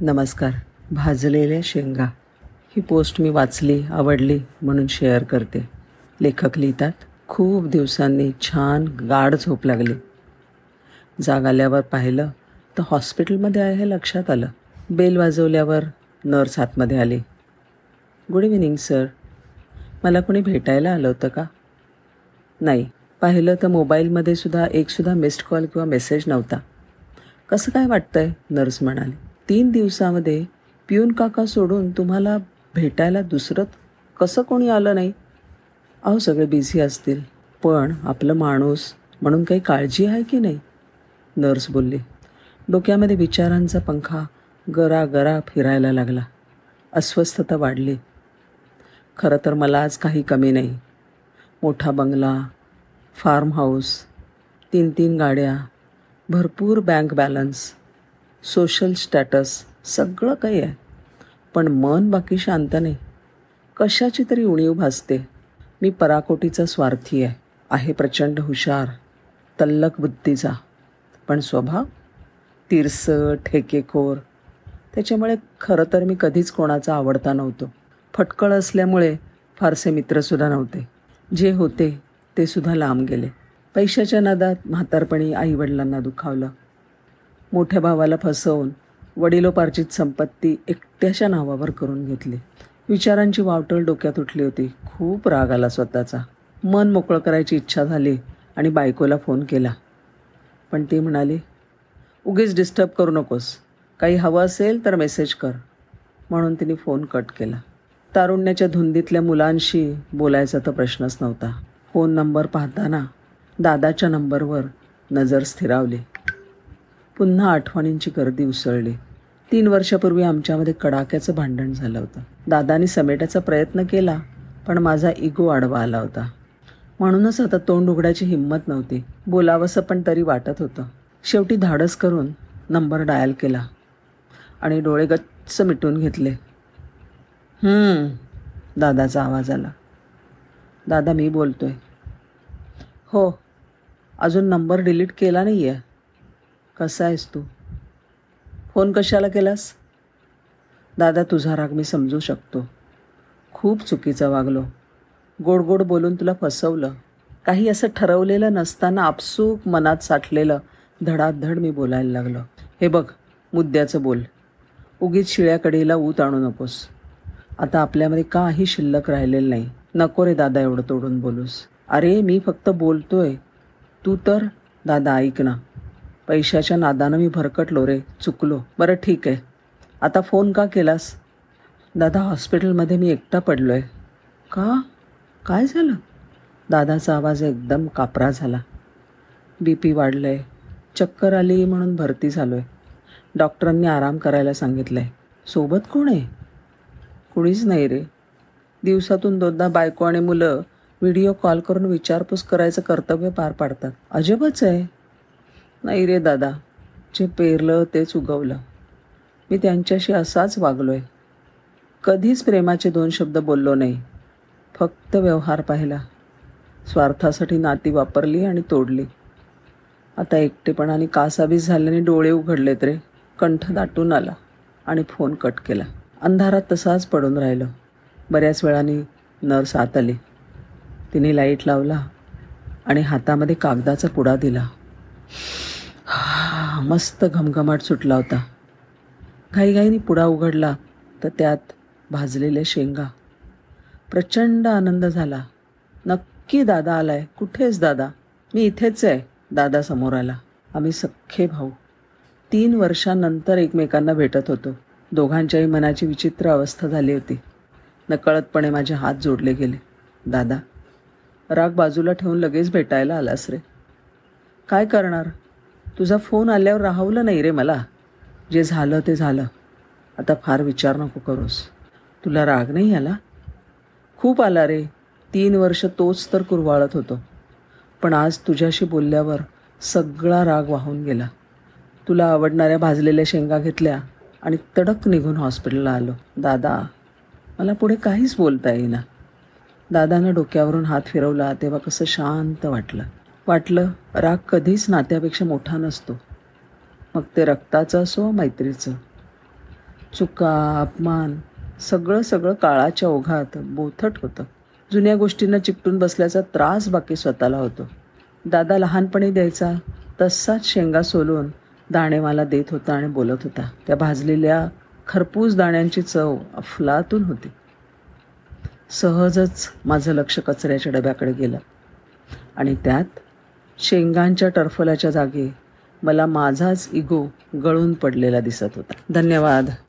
नमस्कार. भाजलेल्या शेंगा. ही पोस्ट मी वाचली आवडली म्हणून शेअर करते. लेखक लिहितात खूप दिवसांनी छान गाढ झोप लागली. जाग आल्यावर पाहिलं तर हॉस्पिटलमध्ये आहे हे लक्षात आलं. बेल वाजवल्यावर नर्स आतमध्ये आली. Good evening sir. मला कोणी भेटायला आलं होतं का? नाही. पाहिलं तर मोबाईलमध्ये सुद्धा एकसुद्धा मिस्ड कॉल किंवा मेसेज नव्हता. कसं काय वाटतंय? नर्स म्हणाली. तीन दिवसामध्ये पिऊन काका सोडून तुम्हाला भेटायला दुसरं कसं कोणी आलं नाही? अहो सगळे बिझी असतील. पण आपलं माणूस म्हणून काही काळजी आहे की नाही? नर्स बोलली डोक्यामध्ये विचारांचा पंखा गरा गरा फिरायला लागला. अस्वस्थता वाढली. खरं तर मला आज काही कमी नाही. मोठा बंगला फार्म हाऊस तीन तीन गाड्या भरपूर बँक बॅलन्स. सोशल स्टॅटस सगळं काही आहे. पण मन बाकी शांत नाही. कशाची तरी उणीव भासते. मी पराकोटीचा स्वार्थी आहे. आहे प्रचंड हुशार. तल्लक बुद्धीचा. पण स्वभाव? तिरसट ठेकेखोर. त्याच्यामुळे खरं तर मी कधीच कोणाचा आवडता नव्हतो. फटकळ असल्यामुळे फारसे मित्रसुद्धा नव्हते. जे होते ते सुद्धा लांब गेले. पैशाच्या नादात म्हातारपणी आईवडिलांना दुखावलं. मोठ्या भावाला फसवून वडिलोपार्जित संपत्ती एकट्याच्या नावावर करून घेतली. विचारांची वावटळ डोक्यात उठली होती. खूप राग आला स्वतःचा. मन मोकळं करायची इच्छा झाली आणि बायकोला फोन केला. पण ती म्हणाली उगीच डिस्टर्ब करू नकोस. काही हवं असेल तर मेसेज कर. म्हणून तिने फोन कट केला. तारुण्याच्या धुंदीतल्या मुलांशी बोलायचा तर प्रश्नच नव्हता. फोन नंबर पाहताना दादाच्या नंबरवर नजर स्थिरावली. पुन्हा आठवणींची गर्दी उसळली. तीन वर्षापूर्वी आमच्यामध्ये कडाक्याचं भांडण झालं होतं. दादानी समेटायचा प्रयत्न केला पण माझा इगो आडवा आला होता. म्हणूनच आता तोंड उघडायची हिंमत नव्हती. बोलावंसं पण तरी वाटत होतं. शेवटी धाडस करून नंबर डायल केला आणि डोळे गच्च मिटून घेतले. दादाचा आवाज आला. दादा मी बोलतोय. हो अजून नंबर डिलीट केला नाही आहे कसा आहेस तू? फोन कशाला केलास? दादा तुझा राग मी समजू शकतो. खूप चुकीचं वागलो. गोड गोड बोलून तुला फसवलं. काही असं ठरवलेलं नसताना आपसूक मनात साठलेलं धडाधड मी बोलायला लागलो. हे बघ मुद्द्याचं बोल. उगीच शिळ्याकडेला ऊत आणू नकोस. आता आपल्यामध्ये काही शिल्लक राहिलेलं नाही. नको रे दादा एवढं तोडून बोलूस. अरे मी फक्त बोलतोय. तू तर दादा ऐक ना. पैशाच्या नादानं मी भरकटलो रे चुकलो. बरं ठीक आहे. आता फोन का केलास? दादा हॉस्पिटलमध्ये मी एकटा पडलो आहे का? काय झालं? दादाचा आवाज एकदम कापरा झाला. बी पी वाढलं आहे चक्कर आली म्हणून भरती झालो आहे डॉक्टरांनी आराम करायला सांगितलं आहे सोबत कोण आहे? कुणीच नाही रे. दिवसातून दोनदा बायको आणि मुलं व्हिडिओ कॉल करून विचारपूस करायचं कर्तव्य पार पाडतात. अजबच आहे. नाही रे दादा. जे पेरलं तेच उगवलं. मी त्यांच्याशी असाच वागलो आहे कधीच प्रेमाचे दोन शब्द बोललो नाही. फक्त व्यवहार पाहिला. स्वार्थासाठी नाती वापरली आणि तोडली. आता एकटेपणाने कासावीस झाल्याने डोळे उघडलेत रे. कंठ दाटून आला आणि फोन कट केला. अंधारात तसाच पडून राहिलं. बऱ्याच वेळाने नर्स आत आली. तिने लाइट लावला आणि हातामध्ये कागदाचा पुडा दिला. मस्त घमघमाट सुटला होता. घाईघाईने पुडा उघडला तर त्यात भाजलेल्या शेंगा. प्रचंड आनंद झाला. नक्की दादा आलाय. कुठेच दादा? मी इथेच आहे दादा समोर आला. आम्ही सख्खे भाऊ. तीन वर्षांनंतर एकमेकांना भेटत होतो. दोघांच्याही मनाची विचित्र अवस्था झाली होती. नकळतपणे माझे हात जोडले गेले. दादा राग बाजूला ठेवून लगेच भेटायला आलास रे. काय करणार? तुझा फोन आल्यावर राहवलं नाही रे मला. जे झालं ते झालं. आता फार विचार नको करूस. तुला राग नाही आला? खूप आला रे. तीन वर्ष तोच तर कुरवाळत होतो. पण आज तुझ्याशी बोलल्यावर सगळा राग वाहून गेला. तुला आवडणाऱ्या भाजलेल्या शेंगा घेतल्या आणि तडक निघून हॉस्पिटलला आलो. दादा मला पुढे काहीच बोलता येईना. दादानं डोक्यावरून हात फिरवला तेव्हा कसं शांत वाटलं. वाटलं राग कधीच नात्यापेक्षा मोठा नसतो. मग ते रक्ताचं असो मैत्रीचं. चुका अपमान सगळं सगळं काळाच्या ओघात बोथट होतं. जुन्या गोष्टींना चिकटून बसल्याचा त्रास बाकी स्वतःला होतो. दादा लहानपणी द्यायचा तसाच शेंगा सोलून दाणे मला देत होता आणि बोलत होता. त्या भाजलेल्या खरपूस दाण्यांची चव अफलातून होती. सहजच माझं लक्ष कचऱ्याच्या डब्याकडे गेलं. आणि त्यात शेंगांच्या टरफलाच्या जागी मला माझाच इगो गळून पडलेला दिसत होता. धन्यवाद.